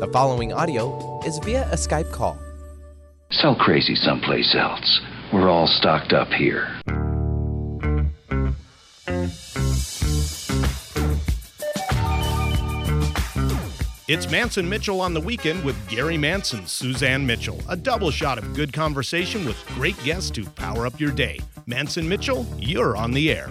The following audio is via a Skype call. Sell crazy someplace else. We're all stocked up here. It's Mance and Mitchell on the weekend with Gary Mance, Suzanne Mitchell. A double shot of good conversation with great guests to power up your day. Mance and Mitchell, you're on the air.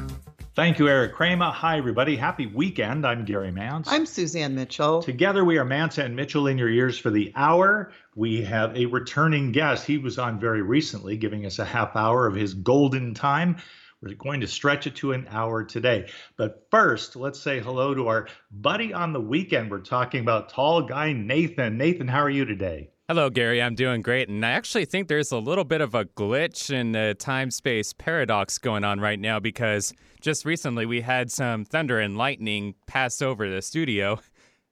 Thank you, Eric Kramer. Hi, everybody. Happy weekend. I'm Gary Mance. I'm Suzanne Mitchell. Together, we are Mance and Mitchell in your ears for the hour. We have a returning guest. He was on very recently, giving us a half hour of his golden time. We're going to stretch it to an hour today. But first, let's say hello to our buddy on the weekend. We're talking about tall guy Nathan. Nathan, how are you today? Hello, Gary. I'm doing great. And I actually think there's a little bit of a glitch in the time space paradox going on right now because just recently we had some thunder and lightning pass over the studio,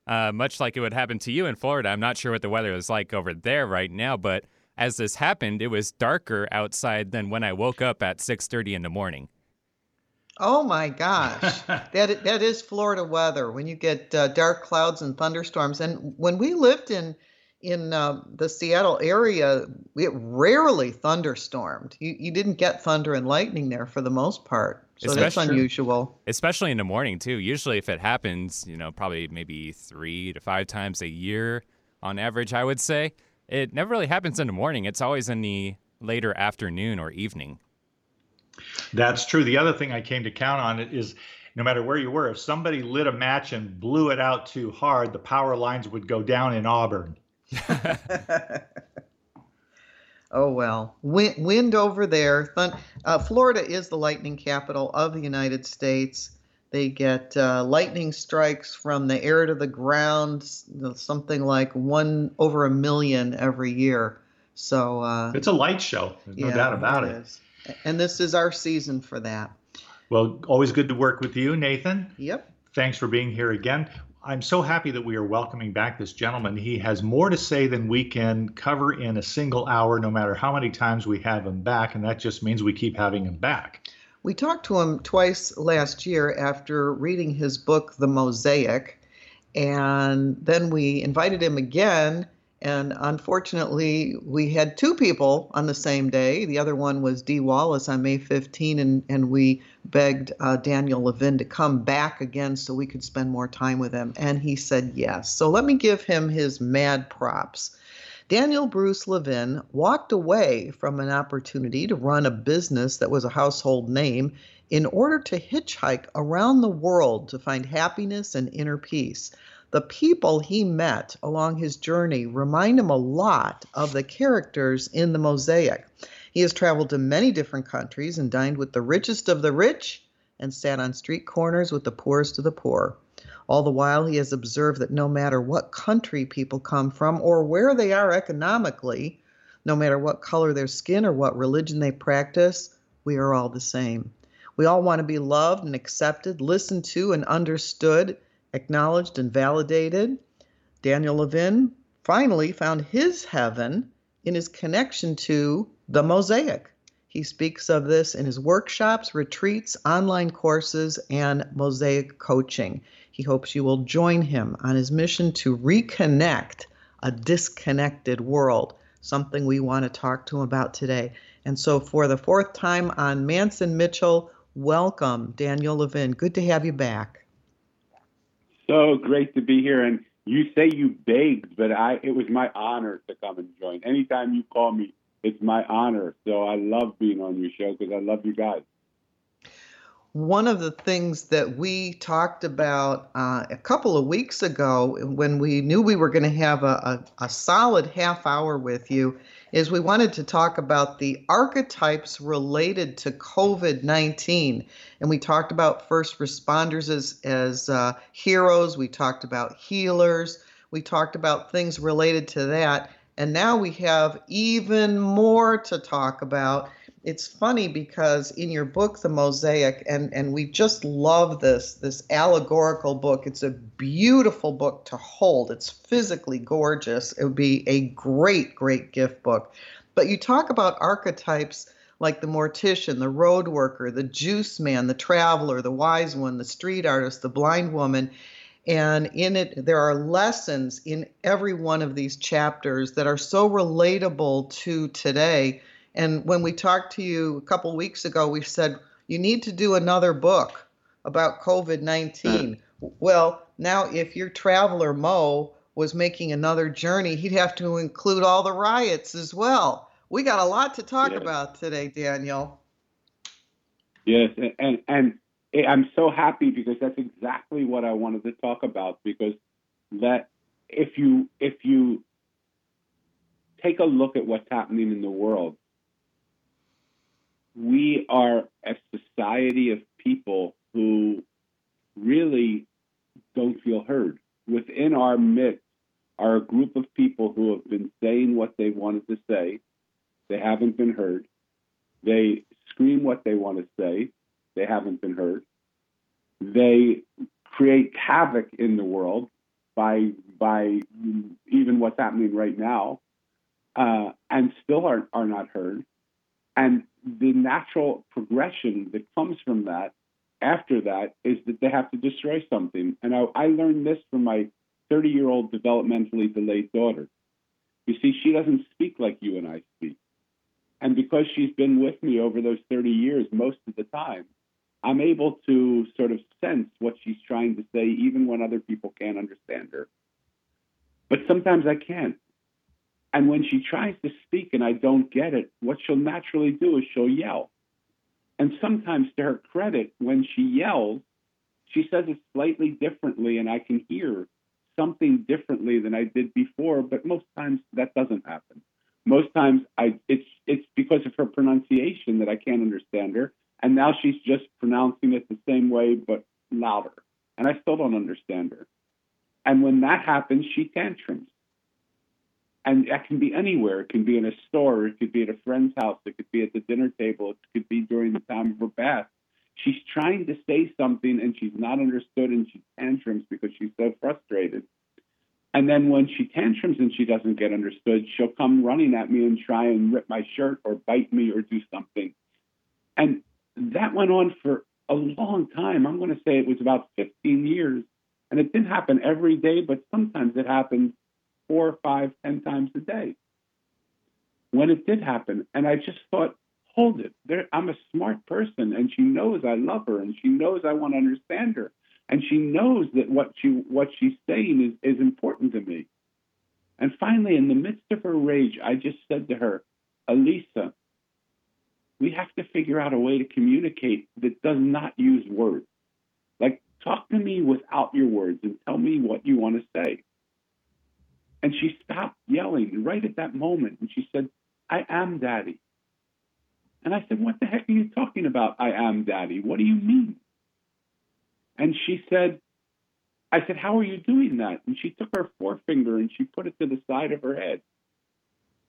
uh, much like it would happen to you in Florida. I'm not sure what the weather is like over there right now, but as this happened, it was darker outside than when I woke up at 6:30 in the morning. Oh my gosh, that that is Florida weather when you get uh, dark clouds and thunderstorms. And when we lived in in uh, the Seattle area, it rarely thunderstormed. You you didn't get thunder and lightning there for the most part. So especially, that's unusual. Especially in the morning too. Usually, if it happens, you know, probably maybe three to five times a year on average, I would say. It never really happens in the morning. It's always in the later afternoon or evening. That's true. The other thing I came to count on is no matter where you were, if somebody lit a match and blew it out too hard, the power lines would go down in Auburn. Oh well, wind, wind over there. Uh, Florida is the lightning capital of the United States. They get uh, lightning strikes from the air to the ground, something like one over a million every year. So uh, it's a light show. There's no yeah, doubt about it. it. And this is our season for that. Well, always good to work with you, Nathan. Yep. Thanks for being here again. I'm so happy that we are welcoming back this gentleman. He has more to say than we can cover in a single hour, no matter how many times we have him back. And that just means we keep having him back. We talked to him twice last year after reading his book, The Mosaic. And then we invited him again. And unfortunately, we had two people on the same day. The other one was Dee Wallace on May 15, and, and we begged uh, Daniel Levin to come back again so we could spend more time with him. And he said yes. So let me give him his mad props. Daniel Bruce Levin walked away from an opportunity to run a business that was a household name in order to hitchhike around the world to find happiness and inner peace. The people he met along his journey remind him a lot of the characters in the mosaic. He has traveled to many different countries and dined with the richest of the rich and sat on street corners with the poorest of the poor. All the while, he has observed that no matter what country people come from or where they are economically, no matter what color their skin or what religion they practice, we are all the same. We all want to be loved and accepted, listened to and understood, acknowledged and validated. Daniel Levin finally found his heaven in his connection to the mosaic. He speaks of this in his workshops, retreats, online courses, and mosaic coaching. He hopes you will join him on his mission to reconnect a disconnected world, something we want to talk to him about today. And so, for the fourth time on Mance and Mitchell, welcome, Daniel Levin. Good to have you back. So great to be here. And you say you begged, but I it was my honor to come and join. Anytime you call me, it's my honor. So I love being on your show because I love you guys one of the things that we talked about uh, a couple of weeks ago when we knew we were going to have a, a, a, solid half hour with you is we wanted to talk about the archetypes related to COVID 19. And we talked about first responders as, as uh, heroes, we talked about healers, we talked about things related to that. And now we have even more to talk about it's funny because in your book the mosaic and and we just love this this allegorical book. It's a beautiful book to hold. It's physically gorgeous. It would be a great great gift book. But you talk about archetypes like the mortician the road worker the juice man the traveler the wise one the street artist the blind woman. And in it, there are lessons in every one of these chapters that are so relatable to today. And when we talked to you a couple weeks ago, we said, you need to do another book about COVID 19. Uh-huh. Well, now if your traveler Mo was making another journey, he'd have to include all the riots as well. We got a lot to talk yes. about today, Daniel. Yes, and and eh, I'm so happy because that's exactly what I wanted to talk about because that if you if you take a look at what's happening in the world, we are a society of people who really don't feel heard. Within our midst are a group of people who have been saying what they wanted to say. They haven't been heard. They scream what they want to say. They haven't been heard. They create havoc in the world by by even what's happening right now, uh, and still are are not heard. And the natural progression that comes from that after that is that they have to destroy something. And I, I learned this from my 30 year old developmentally delayed daughter. You see, she doesn't speak like you and I speak. And because she's been with me over those 30 years most of the time, I'm able to sort of sense what she's trying to say, even when other people can't understand her. But sometimes I can't. And when she tries to speak and I don't get it, what she'll naturally do is she'll yell. And sometimes, to her credit, when she yells, she says it slightly differently, and I can hear something differently than I did before. But most times, that doesn't happen. Most times, I it's it's because of her pronunciation that I can't understand her, and now she's just pronouncing it the same way but louder, and I still don't understand her. And when that happens, she tantrums and that can be anywhere. It can be in a store. It could be at a friend's house. It could be at the dinner table. It could be during the time of her bath. She's trying to say something and she's not understood and she tantrums because she's so frustrated. And then when she tantrums and she doesn't get understood, she'll come running at me and try and rip my shirt or bite me or do something. And that went on for a long time. I'm going to say it was about 15 years. And it didn't happen every day, but sometimes it happened four, five, ten times a day. When it did happen, and I just thought, hold it. There, I'm a smart person, and she knows I love her, and she knows I want to understand her, and she knows that what she what she's saying is is important to me. And finally, in the midst of her rage, I just said to her, Elisa, we have to figure out a way to communicate that does not use words. Like, talk to me without your words and tell me what you want to say. And she stopped yelling right at that moment. And she said, I am daddy. And I said, What the heck are you talking about? I am daddy. What do you mean? And she said, I said, How are you doing that? And she took her forefinger and she put it to the side of her head.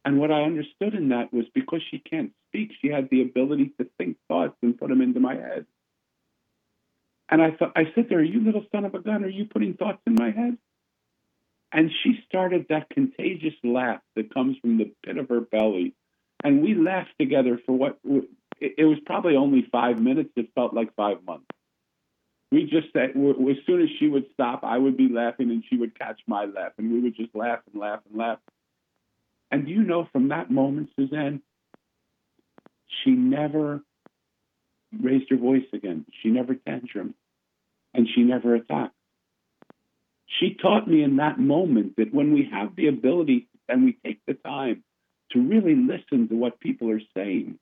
And what I understood in that was because she can't speak, she had the ability to think thoughts and put them into my head. And I thought, I said there, her, You little son of a gun, are you putting thoughts in my head? And she started that contagious laugh that comes from the pit of her belly. And we laughed together for what it was probably only five minutes. It felt like five months. We just said, as soon as she would stop, I would be laughing and she would catch my laugh. And we would just laugh and laugh and laugh. And do you know from that moment, Suzanne, she never raised her voice again. She never tantrumed. And she never attacked she taught me in that moment that when we have the ability and we take the time to really listen to what people are saying,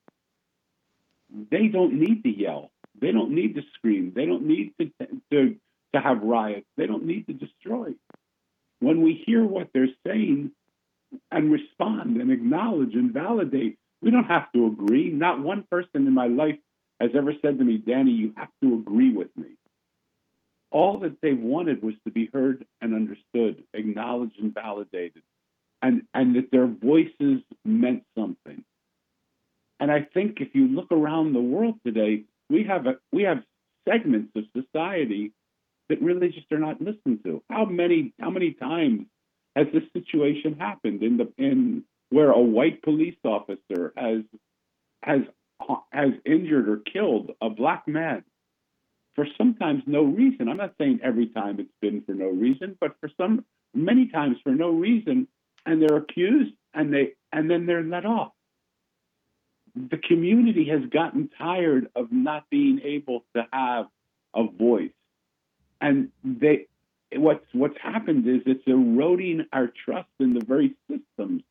they don't need to yell. They don't need to scream. They don't need to, to, to have riots. They don't need to destroy. When we hear what they're saying and respond and acknowledge and validate, we don't have to agree. Not one person in my life has ever said to me, Danny, you have to agree with me all that they wanted was to be heard and understood, acknowledged and validated, and, and that their voices meant something. And I think if you look around the world today, we have a, we have segments of society that really just are not listened to. How many how many times has this situation happened in the in where a white police officer has has has injured or killed a black man for sometimes no reason. I'm not saying every time it's been for no reason, but for some many times for no reason, and they're accused and they and then they're let off. The community has gotten tired of not being able to have a voice. And they what's what's happened is it's eroding our trust in the very systems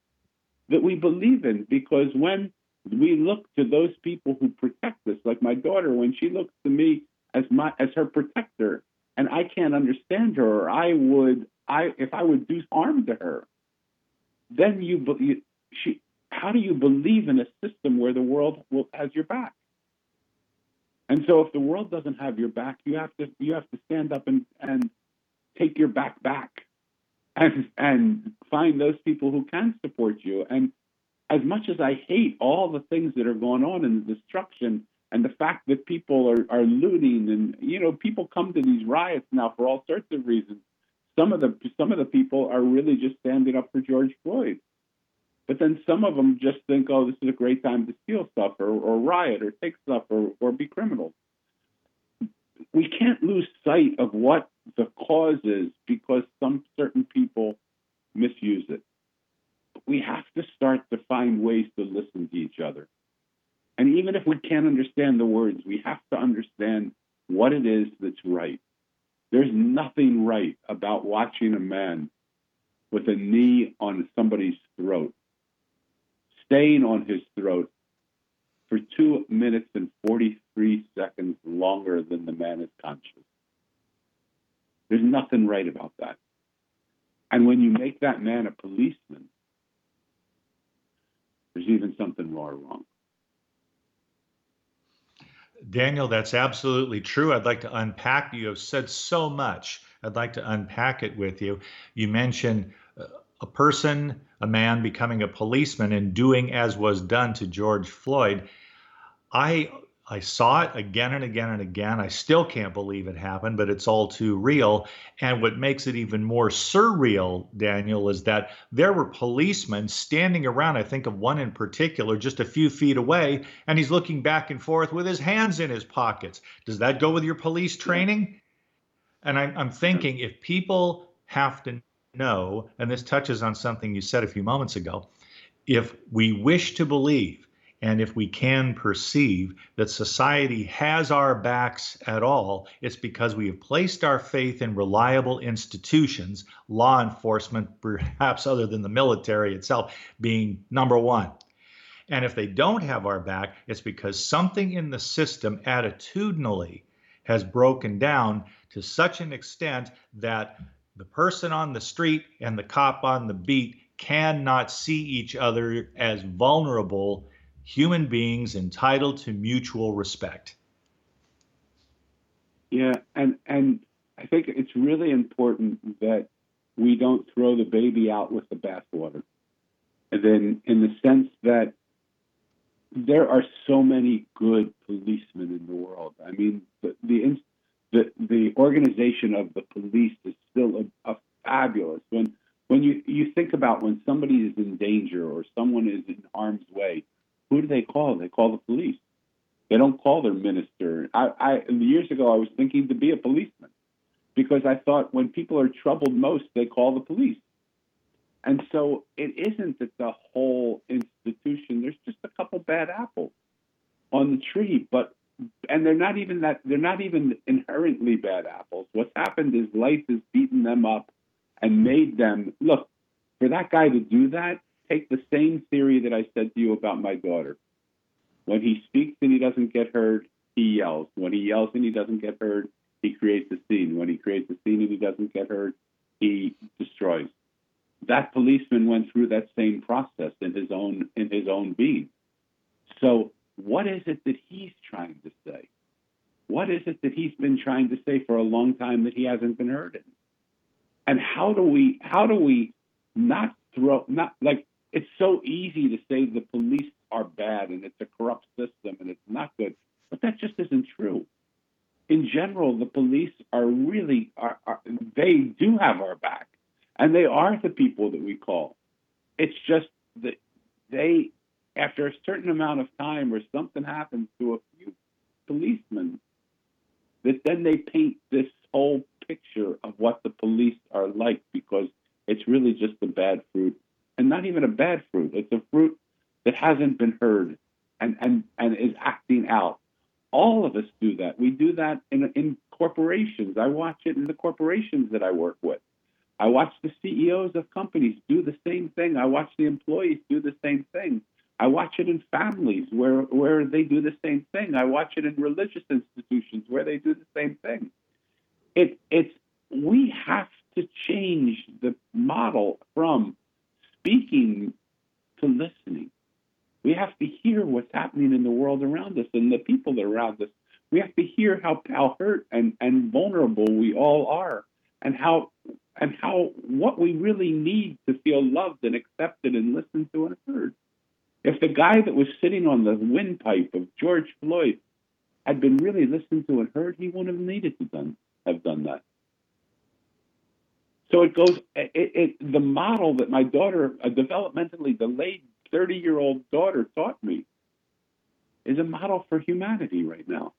that we believe in because when we look to those people who protect us, like my daughter, when she looks to me as my as her protector, and I can't understand her, or I would I if I would do harm to her, then you, you she how do you believe in a system where the world will has your back? And so if the world doesn't have your back, you have to you have to stand up and, and take your back back and and find those people who can support you. And as much as I hate all the things that are going on in the destruction and the fact that people are, are looting and you know people come to these riots now for all sorts of reasons. Some of the some of the people are really just standing up for George Floyd. But then some of them just think, oh, this is a great time to steal stuff or, or riot or take stuff or, or be criminals. We can't lose sight of what the cause is because some certain people misuse it. We have to start to find ways to listen to each other. And even if we can't understand the words, we have to understand what it is that's right. There's nothing right about watching a man with a knee on somebody's throat staying on his throat for two minutes and 43 seconds longer than the man is conscious. There's nothing right about that. And when you make that man a policeman, there's even something more wrong. Daniel, that's absolutely true. I'd like to unpack. You have said so much. I'd like to unpack it with you. You mentioned uh, a person, a man becoming a policeman and doing as was done to George Floyd, I I saw it again and again and again. I still can't believe it happened, but it's all too real. And what makes it even more surreal, Daniel, is that there were policemen standing around. I think of one in particular, just a few feet away, and he's looking back and forth with his hands in his pockets. Does that go with your police training? And I'm, I'm thinking if people have to know, and this touches on something you said a few moments ago, if we wish to believe and if we can perceive that society has our backs at all, it's because we have placed our faith in reliable institutions, law enforcement, perhaps other than the military itself, being number one. And if they don't have our back, it's because something in the system attitudinally has broken down to such an extent that the person on the street and the cop on the beat cannot see each other as vulnerable human beings entitled to mutual respect. Yeah, and and I think it's really important that we don't throw the baby out with the bathwater. And then in the sense that there are so many good policemen in the world. I mean, the, the the the organization of the police is still a, a fabulous. When when you you think about when somebody is in danger or someone is in harm's way, who do they call? They call the police. They don't call their minister. I, I years ago I was thinking to be a policeman because I thought when people are troubled most, they call the police. And so it isn't that the whole institution. There's just a couple bad apples on the tree, but and they're not even that they're not even inherently bad apples. What's happened is life has beaten them up and made them look for that guy to do that. Take the same theory that I said to you about my daughter. When he speaks and he doesn't get heard, he yells. When he yells and he doesn't get heard, he creates a scene. When he creates a scene and he doesn't get heard, he destroys. That policeman went through that same process in his own in his own being. So what is it that he's trying to say? What is it that he's been trying to say for a long time that he hasn't been heard in? And how do we how do we not throw not like it's so easy to say the police are bad and it's a corrupt system and it's not good, but that just isn't true. In general, the police are really are, are they do have our back, and they are the people that we call. It's just that they after a certain amount of time or something happens to a few policemen, that then they paint this whole picture of what the police are like because it's really just the bad fruit and not even a bad fruit. It's a fruit that hasn't been heard and, and, and is acting out. All of us do that. We do that in, in corporations. I watch it in the corporations that I work with. I watch the CEOs of companies do the same thing. I watch the employees do the same thing. I watch it in families where, where they do the same thing. I watch it in religious institutions where they do the same thing. It, it's we have to change the model from speaking to listening. We have to hear what's happening in the world around us and the people that are around us. We have to hear how, how hurt and, and vulnerable we all are and how and how what we really need to feel loved and accepted and listened to and heard. If the guy that was sitting on the windpipe of George Floyd had been really listened to and heard, he wouldn't have needed to done, have done that. So it goes, it, it, the model that my daughter, a developmentally delayed 30 year old daughter, taught me is a model for humanity right now.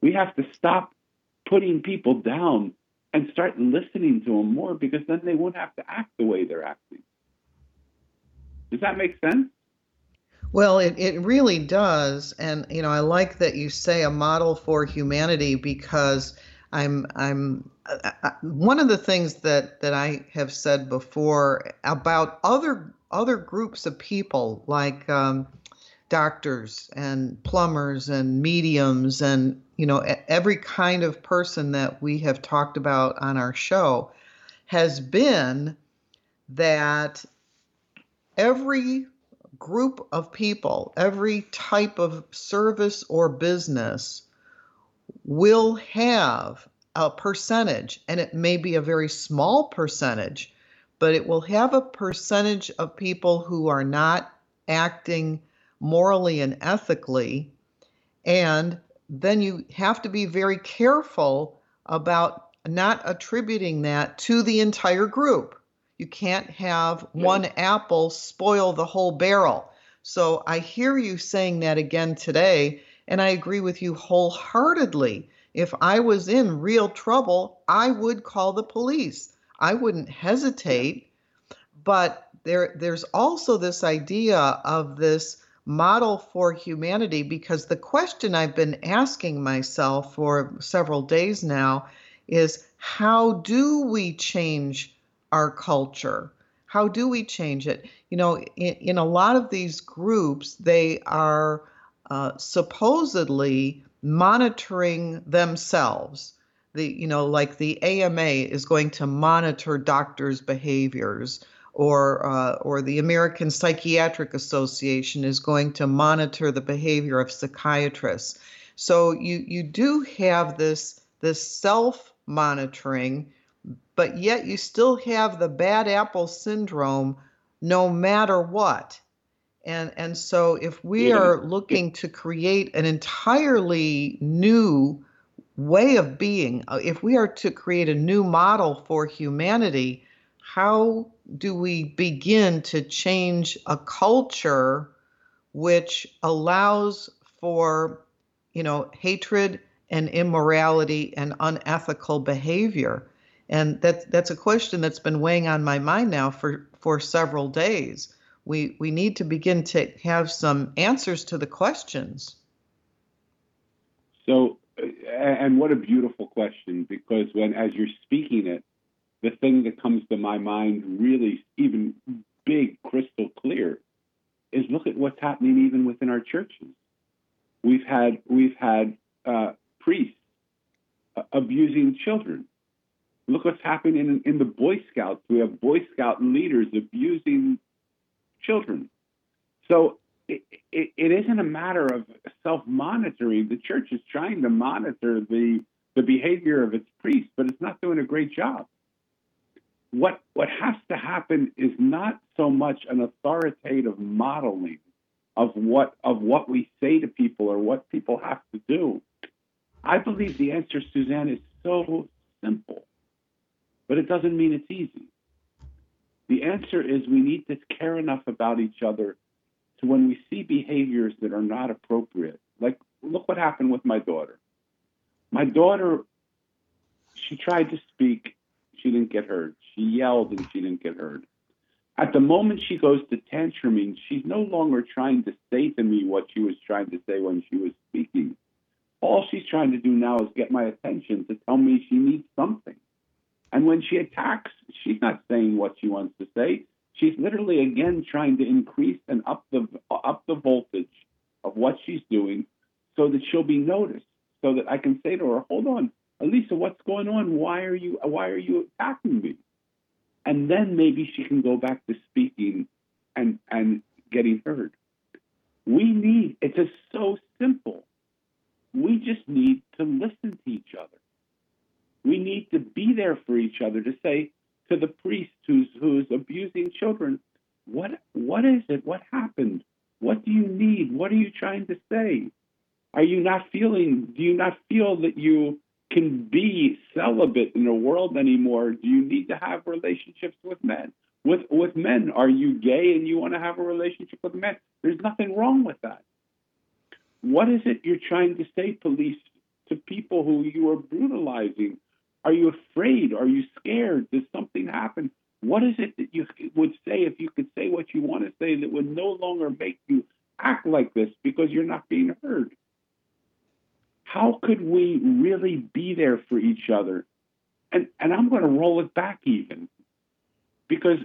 We have to stop putting people down and start listening to them more because then they won't have to act the way they're acting. Does that make sense? Well, it, it really does. And, you know, I like that you say a model for humanity because I'm, I'm, uh, one of the things that, that I have said before about other, other groups of people like um, doctors and plumbers and mediums and, you know, every kind of person that we have talked about on our show has been that every group of people, every type of service or business will have a percentage, and it may be a very small percentage, but it will have a percentage of people who are not acting morally and ethically. And then you have to be very careful about not attributing that to the entire group. You can't have one apple spoil the whole barrel. So I hear you saying that again today, and I agree with you wholeheartedly. If I was in real trouble, I would call the police. I wouldn't hesitate. But there, there's also this idea of this model for humanity because the question I've been asking myself for several days now is how do we change our culture? How do we change it? You know, in, in a lot of these groups, they are uh, supposedly monitoring themselves. The, you know, like the AMA is going to monitor doctors' behaviors, or uh, or the American Psychiatric Association is going to monitor the behavior of psychiatrists. So you you do have this this self monitoring but yet you still have the bad apple syndrome no matter what. And, and so if we are looking to create an entirely new way of being, uh, if we are to create a new model for humanity, how do we begin to change a culture which allows for, you know, hatred and immorality and unethical behavior? And that, that's a question that's been weighing on my mind now for, for several days. We, we need to begin to have some answers to the questions. So, and what a beautiful question, because when, as you're speaking it, the thing that comes to my mind really even big, crystal clear, is look at what's happening even within our churches. We've had, we've had uh, priests abusing children Look what's happening in, in the Boy Scouts. We have Boy Scout leaders abusing children. So it, it, it isn't a matter of self monitoring. The church is trying to monitor the, the behavior of its priests, but it's not doing a great job. What, what has to happen is not so much an authoritative modeling of what, of what we say to people or what people have to do. I believe the answer, Suzanne, is so simple but it doesn't mean it's easy. The answer is we need to care enough about each other to when we see behaviors that are not appropriate, like look what happened with my daughter. My daughter, she tried to speak, she didn't get heard. She yelled and she didn't get heard. At the moment she goes to tantruming, she's no longer trying to say to me what she was trying to say when she was speaking. All she's trying to do now is get my attention to tell me she needs something. And when she attacks, she's not saying what she wants to say. She's literally again trying to increase and up the up the voltage of what she's doing so that she'll be noticed. So that I can say to her, hold on, Elisa, what's going on? Why are you why are you attacking me? And then maybe she can go back to speaking and and getting heard. We need it's just so simple. We just need to listen to each other. We need to be there for each other to say to the priest who's who's abusing children, what what is it? What happened? What do you need? What are you trying to say? Are you not feeling do you not feel that you can be celibate in the world anymore? Do you need to have relationships with men? With with men, are you gay and you want to have a relationship with men? There's nothing wrong with that. What is it you're trying to say, police, to people who you are brutalizing? Are you afraid? Are you scared? Does something happen? What is it that you would say if you could say what you want to say that would no longer make you act like this because you're not being heard? How could we really be there for each other? And and I'm going to roll it back even because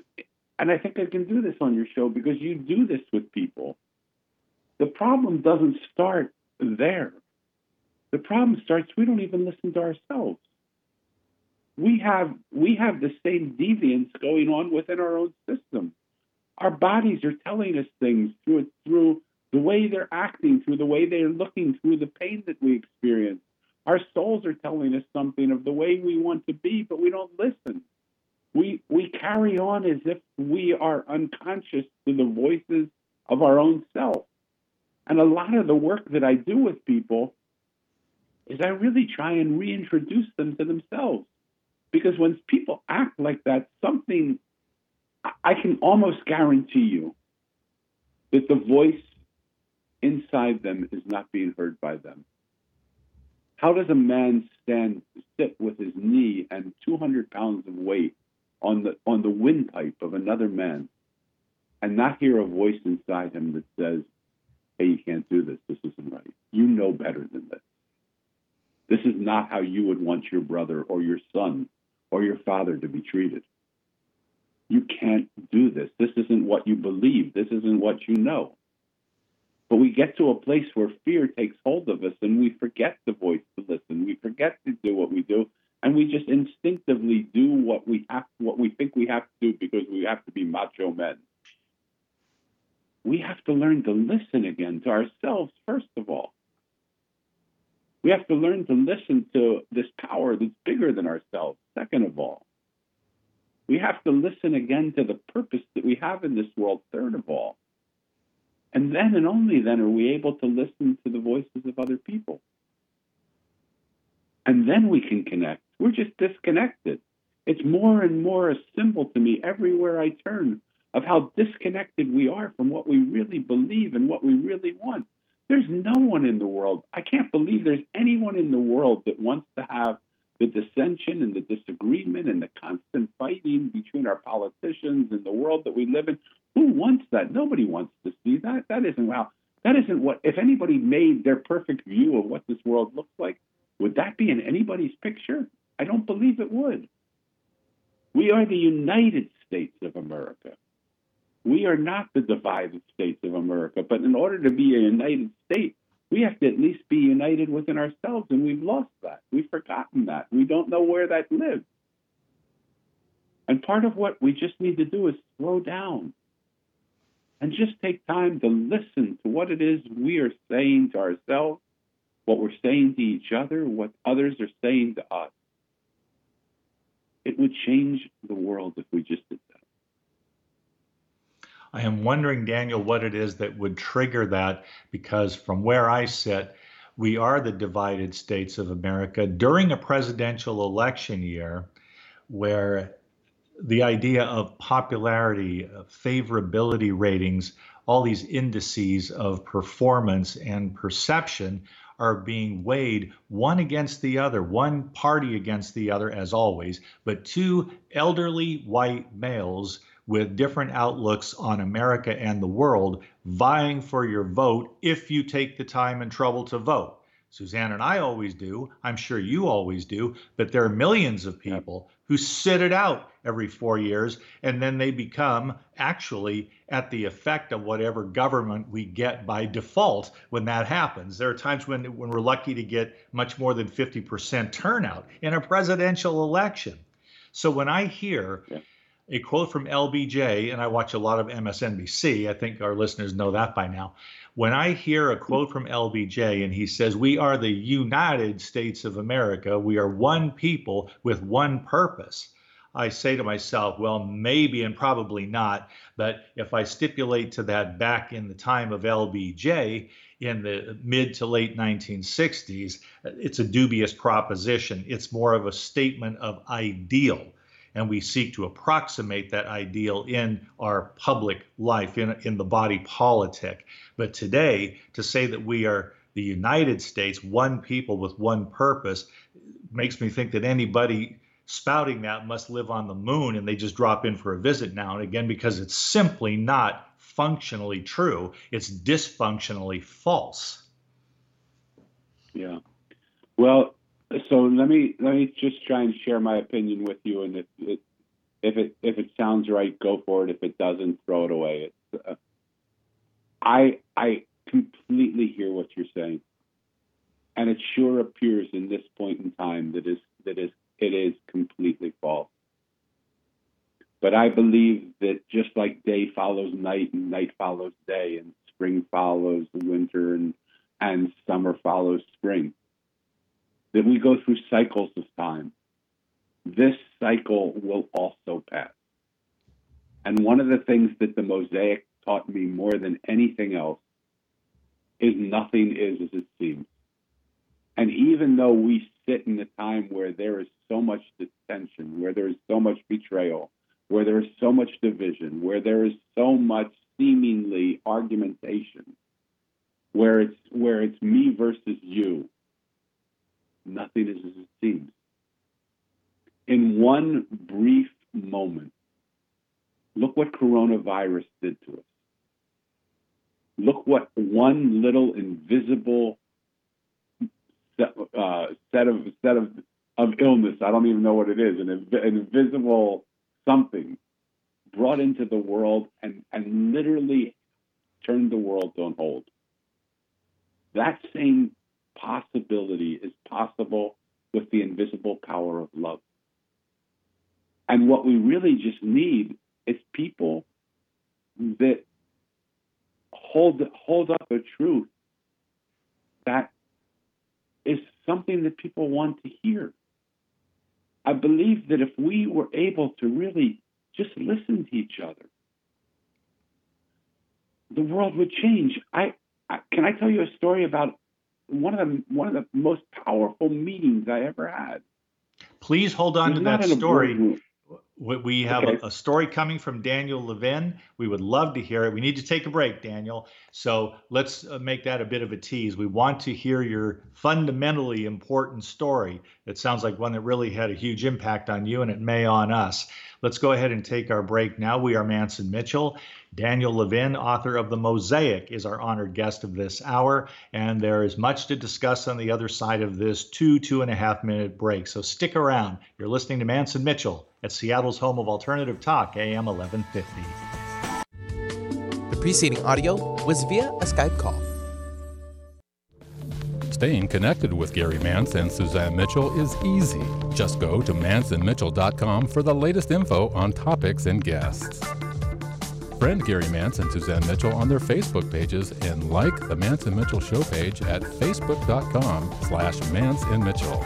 and I think I can do this on your show because you do this with people. The problem doesn't start there. The problem starts we don't even listen to ourselves we have we have the same deviance going on within our own system. Our bodies are telling us things through through the way they're acting, through the way they're looking, through the pain that we experience. Our souls are telling us something of the way we want to be, but we don't listen. We we carry on as if we are unconscious to the voices of our own self. And a lot of the work that I do with people is I really try and reintroduce them to themselves. Because when people act like that, something, I can almost guarantee you that the voice inside them is not being heard by them. How does a man stand, sit with his knee and 200 pounds of weight on the, on the windpipe of another man and not hear a voice inside him that says, hey, you can't do this. This isn't right. You know better than this. This is not how you would want your brother or your son or your father to be treated. You can't do this. This isn't what you believe. This isn't what you know. But we get to a place where fear takes hold of us and we forget the voice to listen. We forget to do what we do and we just instinctively do what we have what we think we have to do because we have to be macho men. We have to learn to listen again to ourselves first of all. We have to learn to listen to this power that's bigger than ourselves, second of all. We have to listen again to the purpose that we have in this world, third of all. And then and only then are we able to listen to the voices of other people. And then we can connect. We're just disconnected. It's more and more a symbol to me everywhere I turn of how disconnected we are from what we really believe and what we really want. There's no one in the world. I can't believe there's anyone in the world that wants to have the dissension and the disagreement and the constant fighting between our politicians and the world that we live in. Who wants that? Nobody wants to see that. That isn't well. That isn't what. If anybody made their perfect view of what this world looks like, would that be in anybody's picture? I don't believe it would. We are the United States of America. We are not the divided states of America, but in order to be a united state, we have to at least be united within ourselves, and we've lost that. We've forgotten that. We don't know where that lives. And part of what we just need to do is slow down and just take time to listen to what it is we are saying to ourselves, what we're saying to each other, what others are saying to us. It would change the world if we just did I am wondering, Daniel, what it is that would trigger that, because from where I sit, we are the divided states of America during a presidential election year where the idea of popularity, favorability ratings, all these indices of performance and perception are being weighed one against the other, one party against the other, as always, but two elderly white males with different outlooks on America and the world vying for your vote if you take the time and trouble to vote. Suzanne and I always do. I'm sure you always do. But there are millions of people who sit it out every four years and then they become actually at the effect of whatever government we get by default when that happens. There are times when, when we're lucky to get much more than 50% turnout in a presidential election. So when I hear yeah. A quote from LBJ, and I watch a lot of MSNBC, I think our listeners know that by now when I hear a quote from LBJ and he says, We are the United States of America, we are one people with one purpose, I say to myself, well, maybe and probably not. But if I stipulate to that back in the time of LBJ in the mid to late 1960s, it's a dubious proposition. It's more of a statement of ideal and we seek to approximate that ideal in our public life, in, in the body politic. But today, to say that we are the United States, one people with one purpose, makes me think that anybody spouting that must live on the moon and they just drop in for a visit now and again because it's simply not functionally true. It's dysfunctionally false. Yeah. Well, so let me let me just try and share my opinion with you, and if it if it if it sounds right, go for it. If it doesn't, throw it away. It's, uh, I I completely hear what you're saying, and it sure appears in this point in time that is that is it is completely false. But I believe that just like day follows night and night follows day, and spring follows winter and and summer follows spring that we go through cycles of time. This cycle will also pass. And one of the things that the Mosaic taught me more than anything else is nothing is as it seems. And even though we sit in a time where there is so much dissension, where there is so much betrayal, where there is so much division, where there is so much seemingly argumentation, where it's where it's me versus you, nothing is as it seems. In one brief moment, look what coronavirus did to us. Look what one little invisible set, uh, set of set of of illness. I don't even know what it is. An, an invisible something brought into the world and and literally turned the world on hold. That same possibility is possible with the invisible power of love. And what we really just need is people that hold hold up a truth that is something that people want to hear. I believe that if we were able to really just listen to each other, the world would change. I, I can I tell you a story about one of the one of the most powerful meetings I ever had. Please hold on to that story. We have okay. a, a, story coming from Daniel Levin. We would love to hear it. We need to take a break, Daniel. So let's uh, make that a bit of a tease. We want to hear your fundamentally important story. It sounds like one that really had a huge impact on you and it may on us. Let's go ahead and take our break now. We are Mance and Mitchell. Daniel Levin, author of The Mosaic, is our honored guest of this hour, and there is much to discuss on the other side of this two, two and a half minute break. So stick around. You're listening to Mance and Mitchell at Seattle's home of alternative talk, AM 1150. The preceding audio was via a Skype call. Staying connected with Gary Mance and Suzanne Mitchell is easy. Just go to manceandmitchell.com for the latest info on topics and guests. Friend Gary Mance and Suzanne Mitchell on their Facebook pages and like the Mance and Mitchell show page at facebook.com slash Mance and Mitchell.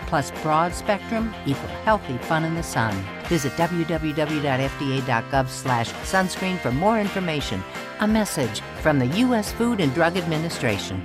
plus broad spectrum equal healthy fun in the sun. Visit www.fda.gov slash sunscreen for more information. A message from the U.S. Food and Drug Administration.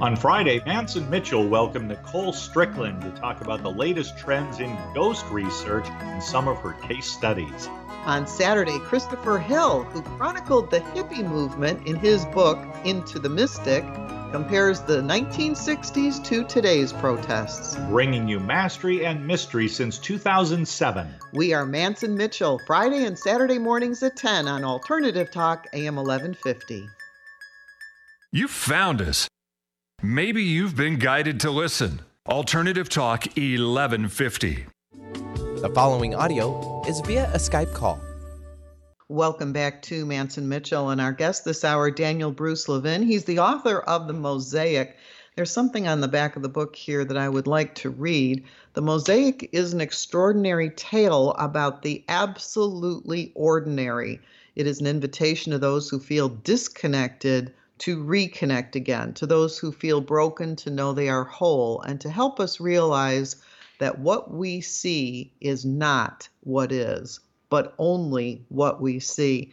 On Friday, Mance and Mitchell welcomed Nicole Strickland to talk about the latest trends in ghost research and some of her case studies. On Saturday, Christopher Hill, who chronicled the hippie movement in his book Into the Mystic, compares the 1960s to today's protests. Bringing you mastery and mystery since 2007. We are Mance and Mitchell, Friday and Saturday mornings at 10 on Alternative Talk, AM 1150. You found us. Maybe you've been guided to listen. Alternative Talk 1150. The following audio is via a Skype call. Welcome back to Mance and Mitchell and our guest this hour, Daniel Bruce Levin. He's the author of The Mosaic. There's something on the back of the book here that I would like to read. The Mosaic is an extraordinary tale about the absolutely ordinary. It is an invitation to those who feel disconnected to reconnect again, to those who feel broken to know they are whole, and to help us realize that what we see is not what is, but only what we see.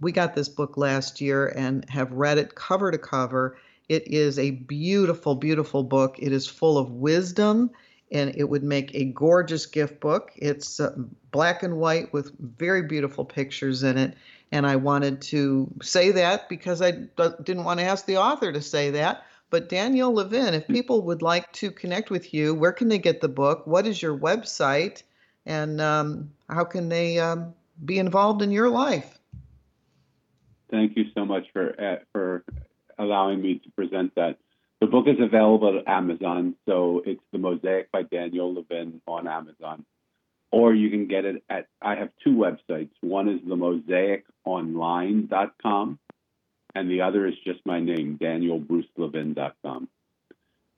We got this book last year and have read it cover to cover. It is a beautiful, beautiful book. It is full of wisdom and it would make a gorgeous gift book. It's uh, black and white with very beautiful pictures in it. And I wanted to say that because I didn't want to ask the author to say that. But Daniel Levin, if people would like to connect with you, where can they get the book? What is your website? And um, how can they um, be involved in your life? Thank you so much for uh, for allowing me to present that. The book is available at Amazon, so it's The Mosaic by Daniel Levin on Amazon. Or you can get it at, I have two websites. One is themosaiconline.com, and the other is just my name, danielbrucelevin.com.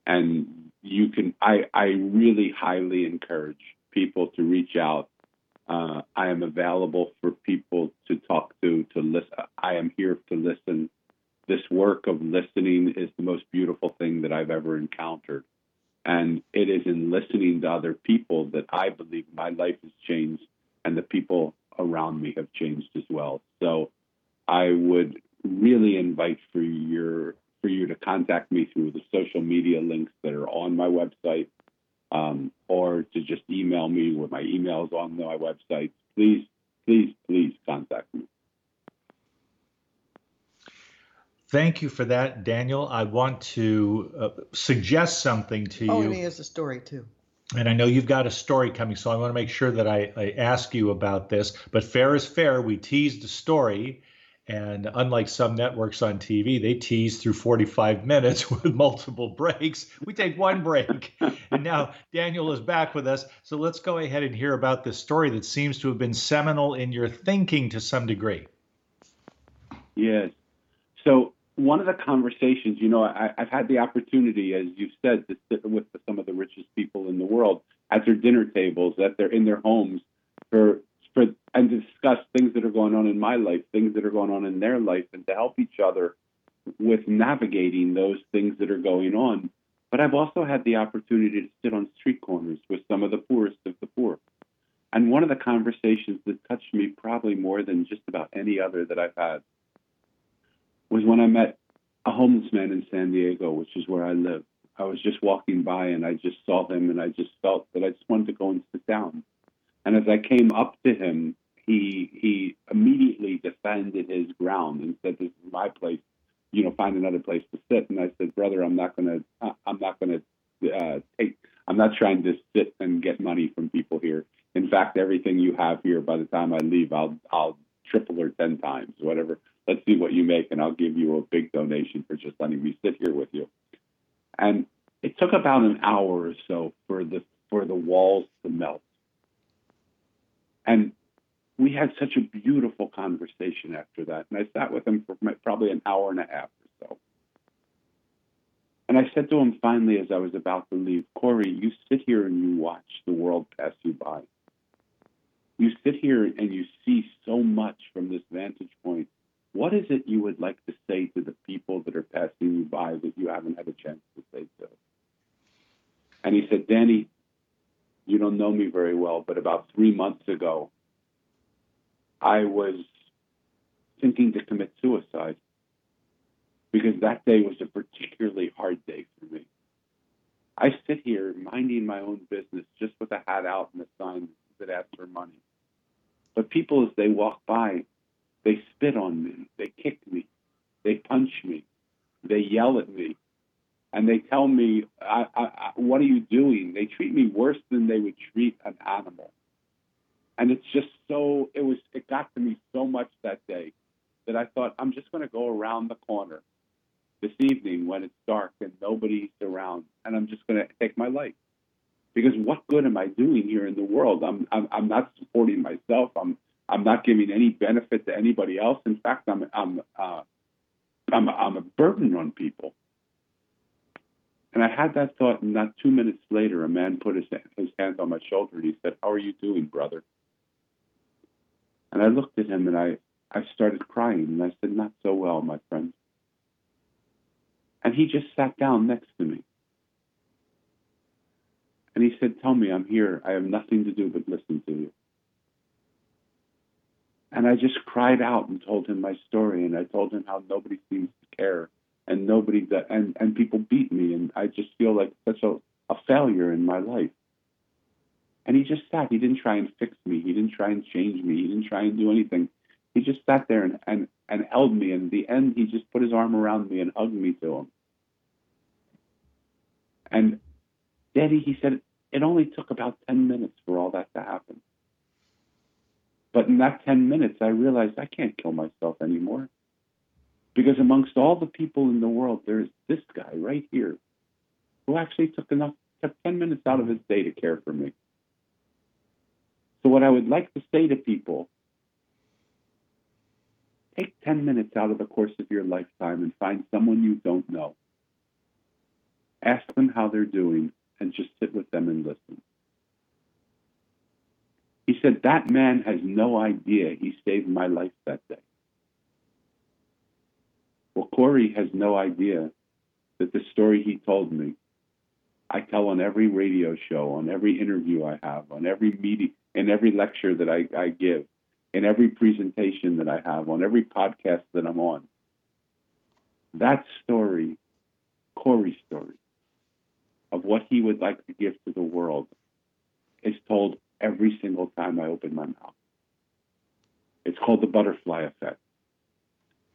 And you can, I, I really highly encourage people to reach out. Uh, I am available for people to talk to, to listen. I am here to listen. This work of listening is the most beautiful thing that I've ever encountered. And it is in listening to other people that I believe my life has changed and the people around me have changed as well. So I would really invite for your for you to contact me through the social media links that are on my website, um, or to just email me with my emails on my website. Please, please, please contact me. Thank you for that, Daniel. I want to uh, suggest something to Oh, you. and he has a story too. And I know you've got a story coming, so I want to make sure that I, I ask you about this. But fair is fair. We teased a story, And unlike some networks on TV, they tease through 45 minutes with multiple breaks. We take one break. and now Daniel is back with us. So let's go ahead and hear about this story that seems to have been seminal in your thinking to some degree. Yes. So one of the conversations, you know, I, have had the opportunity, as you've said, to sit with some of the richest people in the world at their dinner tables, at their in their homes, for for and discuss things that are going on in my life, things that are going on in their life, and to help each other with navigating those things that are going on. But I've also had the opportunity to sit on street corners with some of the poorest of the poor. And one of the conversations that touched me probably more than just about any other that I've had was when I met a homeless man in San Diego, which is where I live. I was just walking by and I just saw him and I just felt that I just wanted to go and sit down. And as I came up to him, he he immediately defended his ground and said, "This is my place. You know, find another place to sit." And I said, "Brother, I'm not gonna I'm not gonna uh, take. I'm not trying to sit and get money from people here. In fact, everything you have here, by the time I leave, I'll I'll triple or ten times, whatever let's see what you make, and I'll give you a big donation for just letting me sit here with you. And it took about an hour or so for the for the walls to melt. And we had such a beautiful conversation after that. And I sat with him for probably an hour and a half or so. And I said to him finally as I was about to leave, Corey, you sit here and you watch the world pass you by. You sit here and you see so much from this vantage point what is it you would like to say to the people that are passing you by that you haven't had a chance to say to? And he said, Danny, you don't know me very well, but about three months ago, I was thinking to commit suicide because that day was a particularly hard day for me. I sit here minding my own business just with a hat out and a sign that asks for money. But people, as they walk by, they spit on me. They kick me. They punch me. They yell at me. And they tell me, I, I, I, What are you doing? They treat me worse than they would treat an animal. And it's just so, it was, it got to me so much that day that I thought, I'm just going to go around the corner this evening when it's dark and nobody's around, and I'm just going to take my life. Because what good am I doing here in the world? I'm, I'm, I'm not supporting myself. I'm, I'm not giving any benefit to anybody else. In fact, I'm I'm uh, I'm I'm a burden on people. And I had that thought, and not two minutes later, a man put his his hands on my shoulder and he said, "How are you doing, brother?" And I looked at him and I I started crying and I said, "Not so well, my friend." And he just sat down next to me. And he said, Tell me, I'm here. I have nothing to do but listen to you. And I just cried out and told him my story, and I told him how nobody seems to care, and nobody that, and and people beat me, I just feel like such a, a failure in my life. And he just sat. He didn't try and fix me. He didn't try and change me. He didn't try and do anything. He just sat there and and, and held me. And the end, he just put his arm around me and hugged me to him. And Danny, he said, it only took about 10 minutes for all that to happen. But in that 10 minutes, I realized I can't kill myself anymore. Because amongst all the people in the world, there's this guy right here who actually took enough, took 10 minutes out of his day to care for me. So, what I would like to say to people take 10 minutes out of the course of your lifetime and find someone you don't know. Ask them how they're doing and just sit with them and listen. He said, That man has no idea he saved my life that day. Well, Corey has no idea that the story he told me, I tell on every radio show, on every interview I have, on every meeting, in every lecture that I, I give, in every presentation that I have, on every podcast that I'm on. That story, Corey's story, of what he would like to give to the world, is told every single time I open my mouth. It's called the butterfly effect.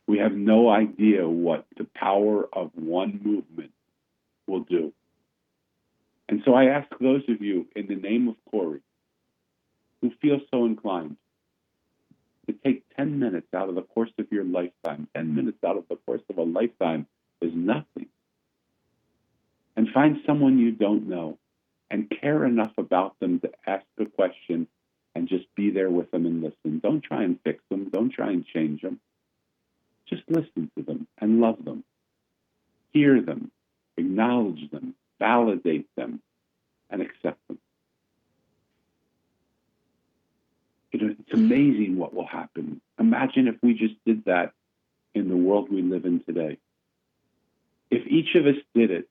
We have no idea what the power of one movement will do. And so I ask those of you, in the name of Corey, who feel so inclined, to take 10 minutes out of the course of your lifetime, 10 minutes out of the course of a lifetime is nothing. And find someone you don't know and care enough about them to ask a question and just be there with them and listen. Don't try and fix them, don't try and change them. Just listen to them and love them. Hear them, acknowledge them, validate them, and accept them. You know, it's amazing what will happen. Imagine if we just did that in the world we live in today. If each of us did it,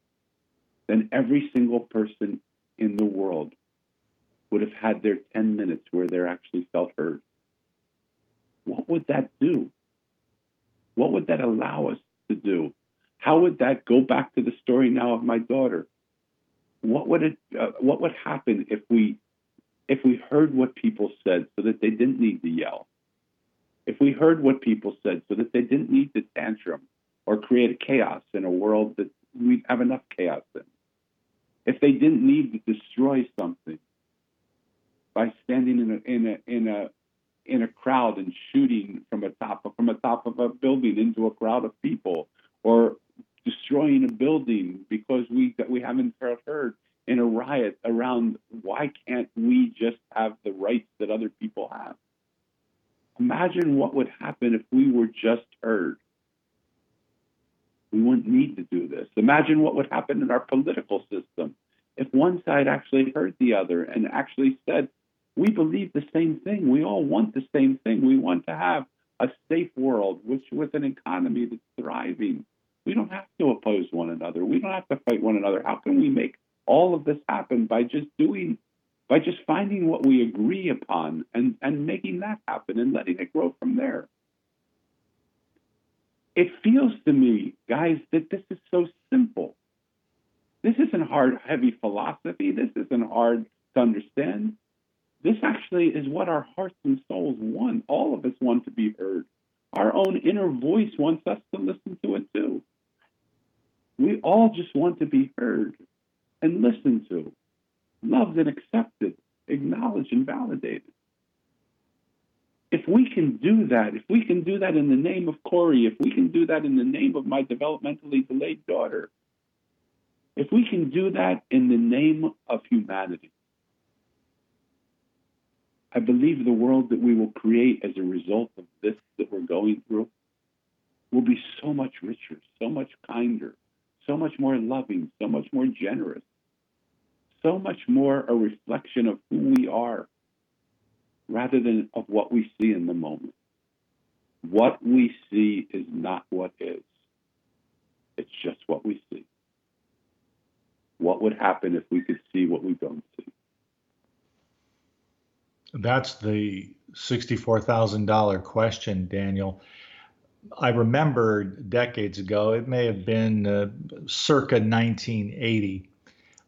then every single person in the world would have had their 10 minutes where they actually felt heard. What would that do? What would that allow us to do? How would that go back to the story now of my daughter? What would it? Uh, what would happen if we if we heard what people said so that they didn't need to yell, if we heard what people said so that they didn't need to tantrum or create chaos in a world that we have enough chaos in, if they didn't need to destroy something by standing in a in a in a in a crowd and shooting from a top of, from a top of a building into a crowd of people, or destroying a building because we we haven't heard in a riot around why can't we just have the rights that other people have? Imagine what would happen if we were just heard. We wouldn't need to do this. Imagine what would happen in our political system if one side actually heard the other and actually said, We believe the same thing. We all want the same thing. We want to have a safe world which, with an economy that's thriving. We don't have to oppose one another. We don't have to fight one another. How can we make all of this happen by just doing by just finding what we agree upon and, and making that happen and letting it grow from there. It feels to me, guys, that this is so simple. This isn't hard, heavy philosophy. This isn't hard to understand. This actually is what our hearts and souls want. All of us want to be heard. Our own inner voice wants us to listen to it too. We all just want to be heard and listened to, loved and accepted, acknowledged and validated. If we can do that, if we can do that in the name of Corey, if we can do that in the name of my developmentally delayed daughter, if we can do that in the name of humanity, I believe the world that we will create as a result of this that we're going through will be so much richer, so much kinder, so much more loving, so much more generous, so much more a reflection of who we are rather than of what we see in the moment. What we see is not what is, it's just what we see. What would happen if we could see what we don't see? That's the $64,000 question, Daniel. I remember decades ago, it may have been uh, circa 1980.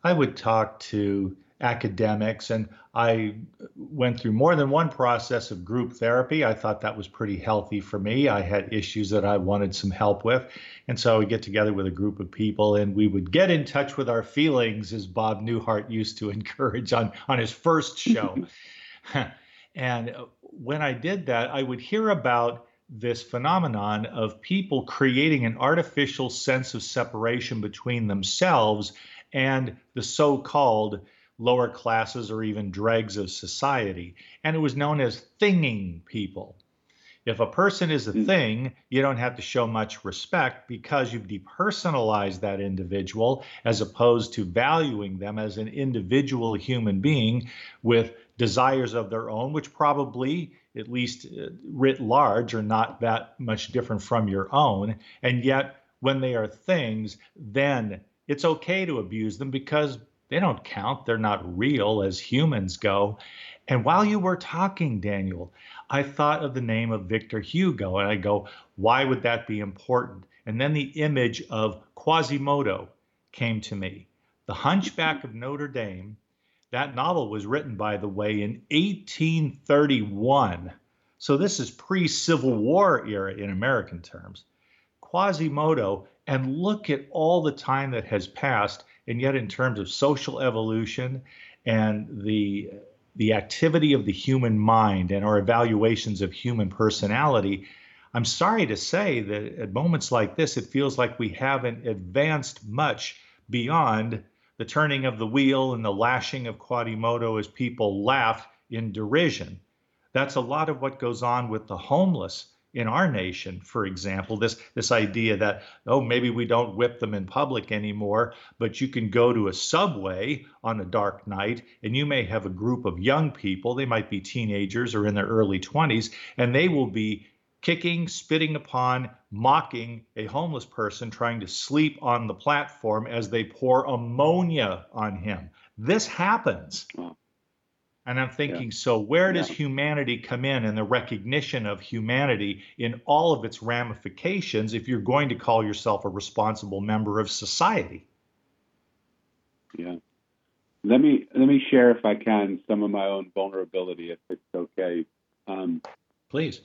I would talk to academics and I went through more than one process of group therapy. I thought that was pretty healthy for me. I had issues that I wanted some help with. And so I would get together with a group of people and we would get in touch with our feelings, as Bob Newhart used to encourage on, on his first show. and when I did that, I would hear about this phenomenon of people creating an artificial sense of separation between themselves and the so called lower classes or even dregs of society. And it was known as thinging people. If a person is a hmm. thing, you don't have to show much respect because you've depersonalized that individual as opposed to valuing them as an individual human being with desires of their own, which probably at least uh, writ large, are not that much different from your own. And yet, when they are things, then it's okay to abuse them because they don't count. They're not real as humans go. And while you were talking, Daniel, I thought of the name of Victor Hugo, and I go, why would that be important? And then the image of Quasimodo came to me. The Hunchback of Notre Dame that novel was written, by the way, in 1831. So this is pre Civil War era in American terms. Quasimodo, and look at all the time that has passed, and yet in terms of social evolution and the the activity of the human mind and our evaluations of human personality, I'm sorry to say that at moments like this, it feels like we haven't advanced much beyond the turning of the wheel and the lashing of Quasimodo as people laughed in derision. That's a lot of what goes on with the homeless in our nation, for example, this this idea that oh maybe we don't whip them in public anymore, but you can go to a subway on a dark night and you may have a group of young people, they might be teenagers or in their early 20s, and they will be kicking, spitting upon, mocking a homeless person trying to sleep on the platform as they pour ammonia on him. This happens. And I'm thinking, yeah. so where does yeah. humanity come in and the recognition of humanity in all of its ramifications if you're going to call yourself a responsible member of society? Yeah. Let me let me share, if I can, some of my own vulnerability, if it's okay. Um, Please.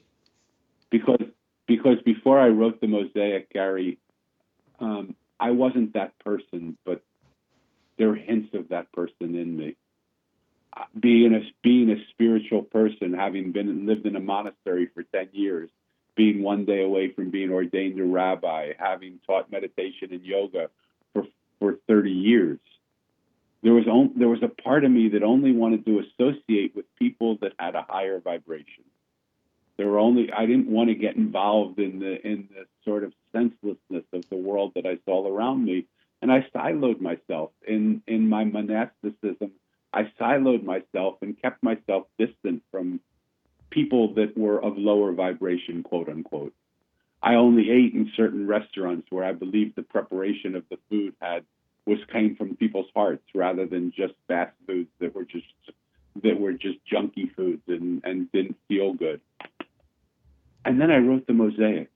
Because because before I wrote the mosaic, Gary, um, I wasn't that person, but there are hints of that person in me being a being a spiritual person, having been lived in a monastery for ten years, being one day away from being ordained a rabbi, having taught meditation and yoga for for thirty years, there was on, there was a part of me that only wanted to associate with people that had a higher vibration. There were only I didn't want to get involved in the in the sort of senselessness of the world that I saw around me, and I siloed myself in in my monasticism I siloed myself and kept myself distant from people that were of lower vibration, quote unquote. I only ate in certain restaurants where I believed the preparation of the food had was came from people's hearts rather than just fast foods that were just that were just junky foods and, and didn't feel good. And then I wrote the mosaic.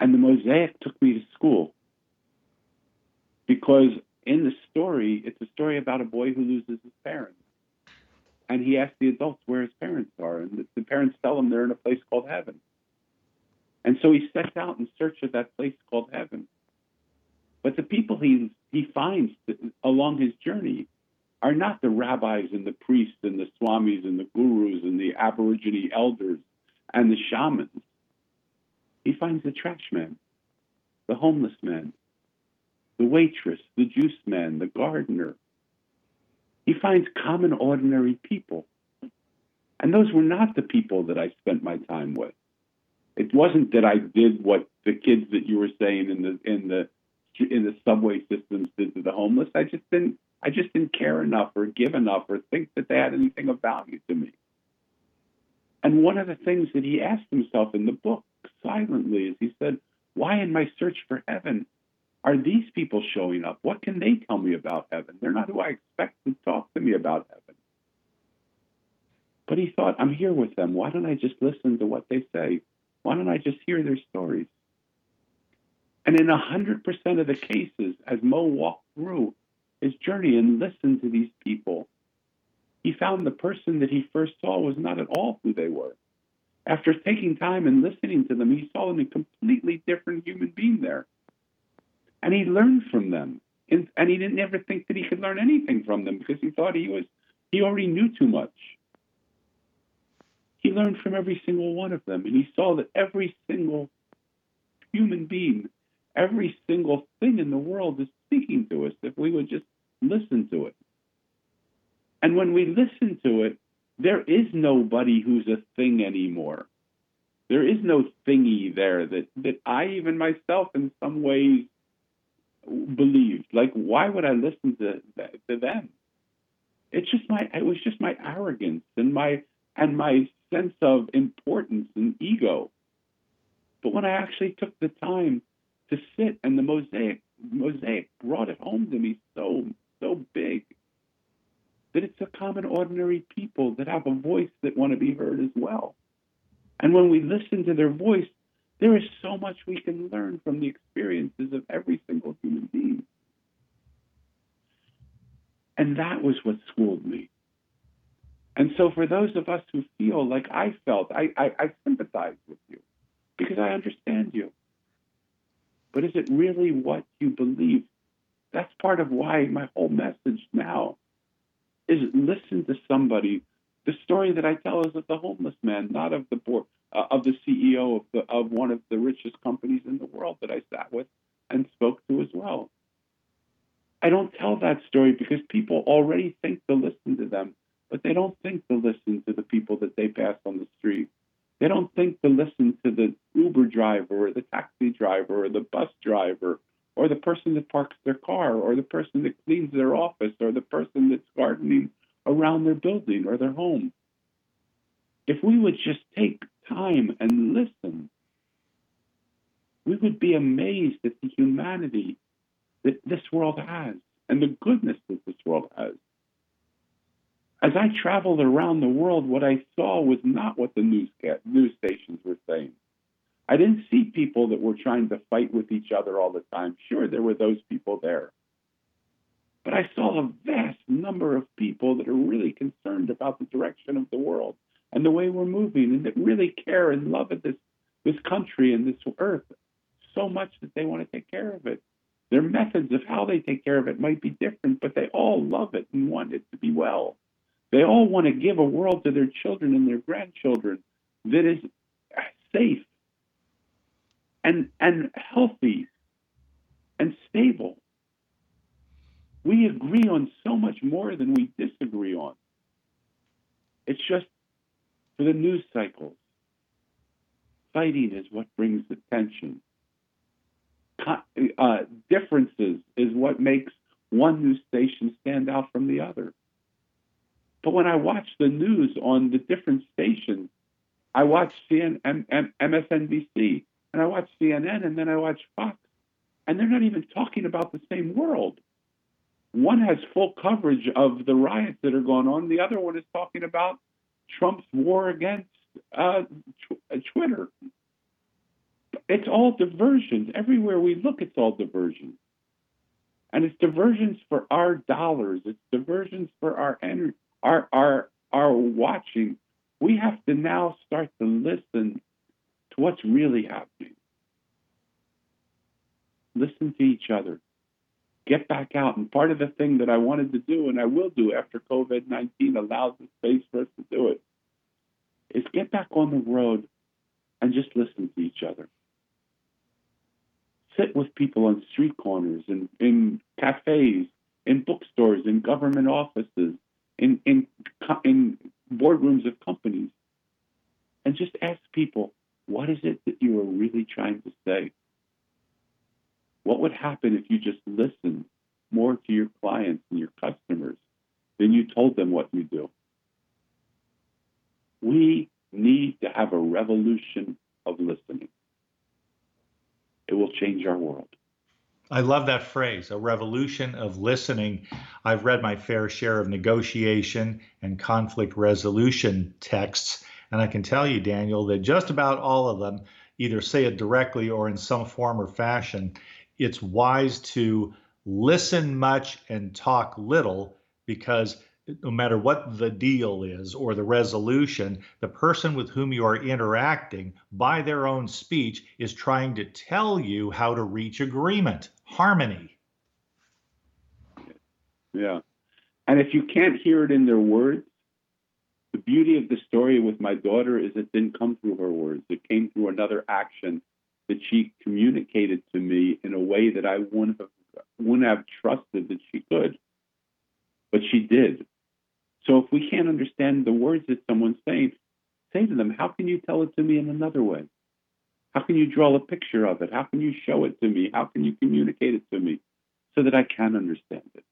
And the mosaic took me to school because in the story, it's a story about a boy who loses his parents. And he asks the adults where his parents are. And the parents tell him they're in a place called heaven. And so he sets out in search of that place called heaven. But the people he, he finds along his journey are not the rabbis and the priests and the swamis and the gurus and the aborigine elders and the shamans. He finds the trash man, the homeless man, the waitress, the juice man, the gardener. He finds common, ordinary people. And those were not the people that I spent my time with. It wasn't that I did what the kids that you were saying in the in the in the subway systems did to the homeless. I just didn't I just didn't care enough or give enough or think that they had anything of value to me. And one of the things that he asked himself in the book silently is he said, Why in my search for heaven are these people showing up? What can they tell me about heaven? They're not who I expect to talk to me about heaven. But he thought, I'm here with them. Why don't I just listen to what they say? Why don't I just hear their stories? And in 100% of the cases, as Mo walked through his journey and listened to these people, he found the person that he first saw was not at all who they were. After taking time and listening to them, he saw a completely different human being there and he learned from them. And, and he didn't ever think that he could learn anything from them because he thought he was he already knew too much. He learned from every single one of them, and he saw that every single human being, every single thing in the world is speaking to us if we would just listen to it. And when we listen to it, there is nobody who's a thing anymore. There is no thingy there that, that I, even myself, in some ways, believed. Like, why would I listen to to them? It's just my it was just my arrogance and my and my sense of importance and ego. But when I actually took the time to sit and the mosaic mosaic brought it home to me so so big that it's a common ordinary people that have a voice that want to be heard as well. And when we listen to their voice, there is so much we can learn from the experiences of every single human being. And that was what schooled me. And so, for those of us who feel like I felt, I, I, I sympathize with you because I understand you. But is it really what you believe? That's part of why my whole message now is listen to somebody. The story that I tell is of the homeless man, not of the board, uh, of the CEO of the of one of the richest companies in the world that I sat with and spoke to as well. I don't tell that story because people already think to listen to them, but they don't think to listen to the people that they pass on the street. They don't think to listen to the Uber driver or the taxi driver or the bus driver or the person that parks their car or the person that cleans their office or the person that's gardening around their building or their home. If we would just take time and listen, we would be amazed at the humanity that this world has and the goodness that this world has. As I traveled around the world, what I saw was not what the news, news stations were saying. I didn't see people that were trying to fight with each other all the time. Sure, there were those people there. But I saw a vast number of people that are really concerned about the direction of the world and the way we're moving and that really care and love this, this country and this earth so much that they want to take care of it. Their methods of how they take care of it might be different, but they all love it and want it to be well. They all want to give a world to their children and their grandchildren that is safe and, and healthy and stable. We agree on so much more than we disagree on. It's just for the news cycles. Fighting is what brings the tension uh, differences is what makes one news station stand out from the other. But when I watch the news on the different stations, I watch CNN, MSNBC, and I watch CNN, and then I watch Fox, and they're not even talking about the same world. One has full coverage of the riots that are going on. The other one is talking about Trump's war against uh, Twitter it's all diversions. Everywhere we look, it's all diversions. And it's diversions for our dollars. It's diversions for our energy, our our our watching. We have to now start to listen to what's really happening. Listen to each other. Get back out. And part of the thing that I wanted to do, and I will do after COVID 19 allows the space for us to do it, is get back on the road and just listen to each other sit with people on street corners and in cafes, in bookstores, in government offices, in, in, in boardrooms of companies, and just ask people, what is it that you are really trying to say? What would happen if you just listened more to your clients and your customers than you told them what you do? We need to have a revolution of listening. It will change our world. I love that phrase, a revolution of listening. I've read my fair share of negotiation and conflict resolution texts, and I can tell you, Daniel, that just about all of them either say it directly or in some form or fashion. It's wise to listen much and talk little because no matter what the deal is or the resolution, the person with whom you are interacting by their own speech is trying to tell you how to reach agreement, harmony. Yeah. And if you can't hear it in their words, the beauty of the story with my daughter is it didn't come through her words. It came through another action that she communicated to me in a way that I wouldn't have wouldn't have trusted that she could. But she did. So if we can't understand the words that someone's saying, say to them, How can you tell it to me in another way? How can you draw a picture of it? How can you show it to me? How can you communicate it to me so that I can understand it?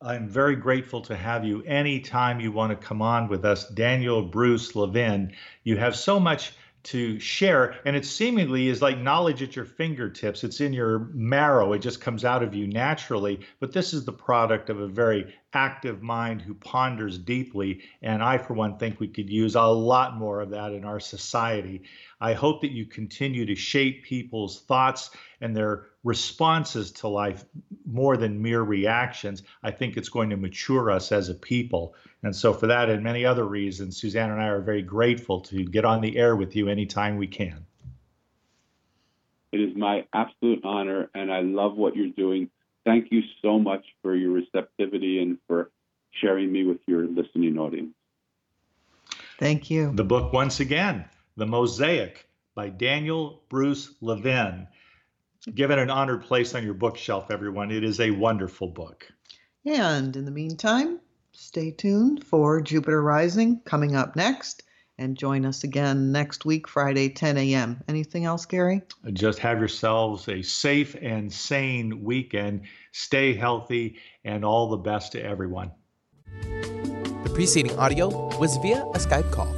I'm very grateful to have you anytime you want to come on with us, Daniel Bruce Levin. You have so much to share and it seemingly is like knowledge at your fingertips. It's in your marrow. It just comes out of you naturally. But this is the product of a very active mind who ponders deeply and i for one think we could use a lot more of that in our society i hope that you continue to shape people's thoughts and their responses to life more than mere reactions i think it's going to mature us as a people and so, for that and many other reasons, Suzanne and I are very grateful to get on the air with you anytime we can. It is my absolute honor, and I love what you're doing. Thank you so much for your receptivity and for sharing me with your listening audience. Thank you. The book, once again, The Mosaic by Daniel Bruce Levin. Give it an honored place on your bookshelf, everyone. It is a wonderful book. And in the meantime, stay tuned for Jupiter Rising coming up next and join us again next week, Friday, 10 a.m. Anything else, Gary? Just have yourselves a safe and sane weekend. Stay healthy and all the best to everyone. The preceding audio was via a Skype call.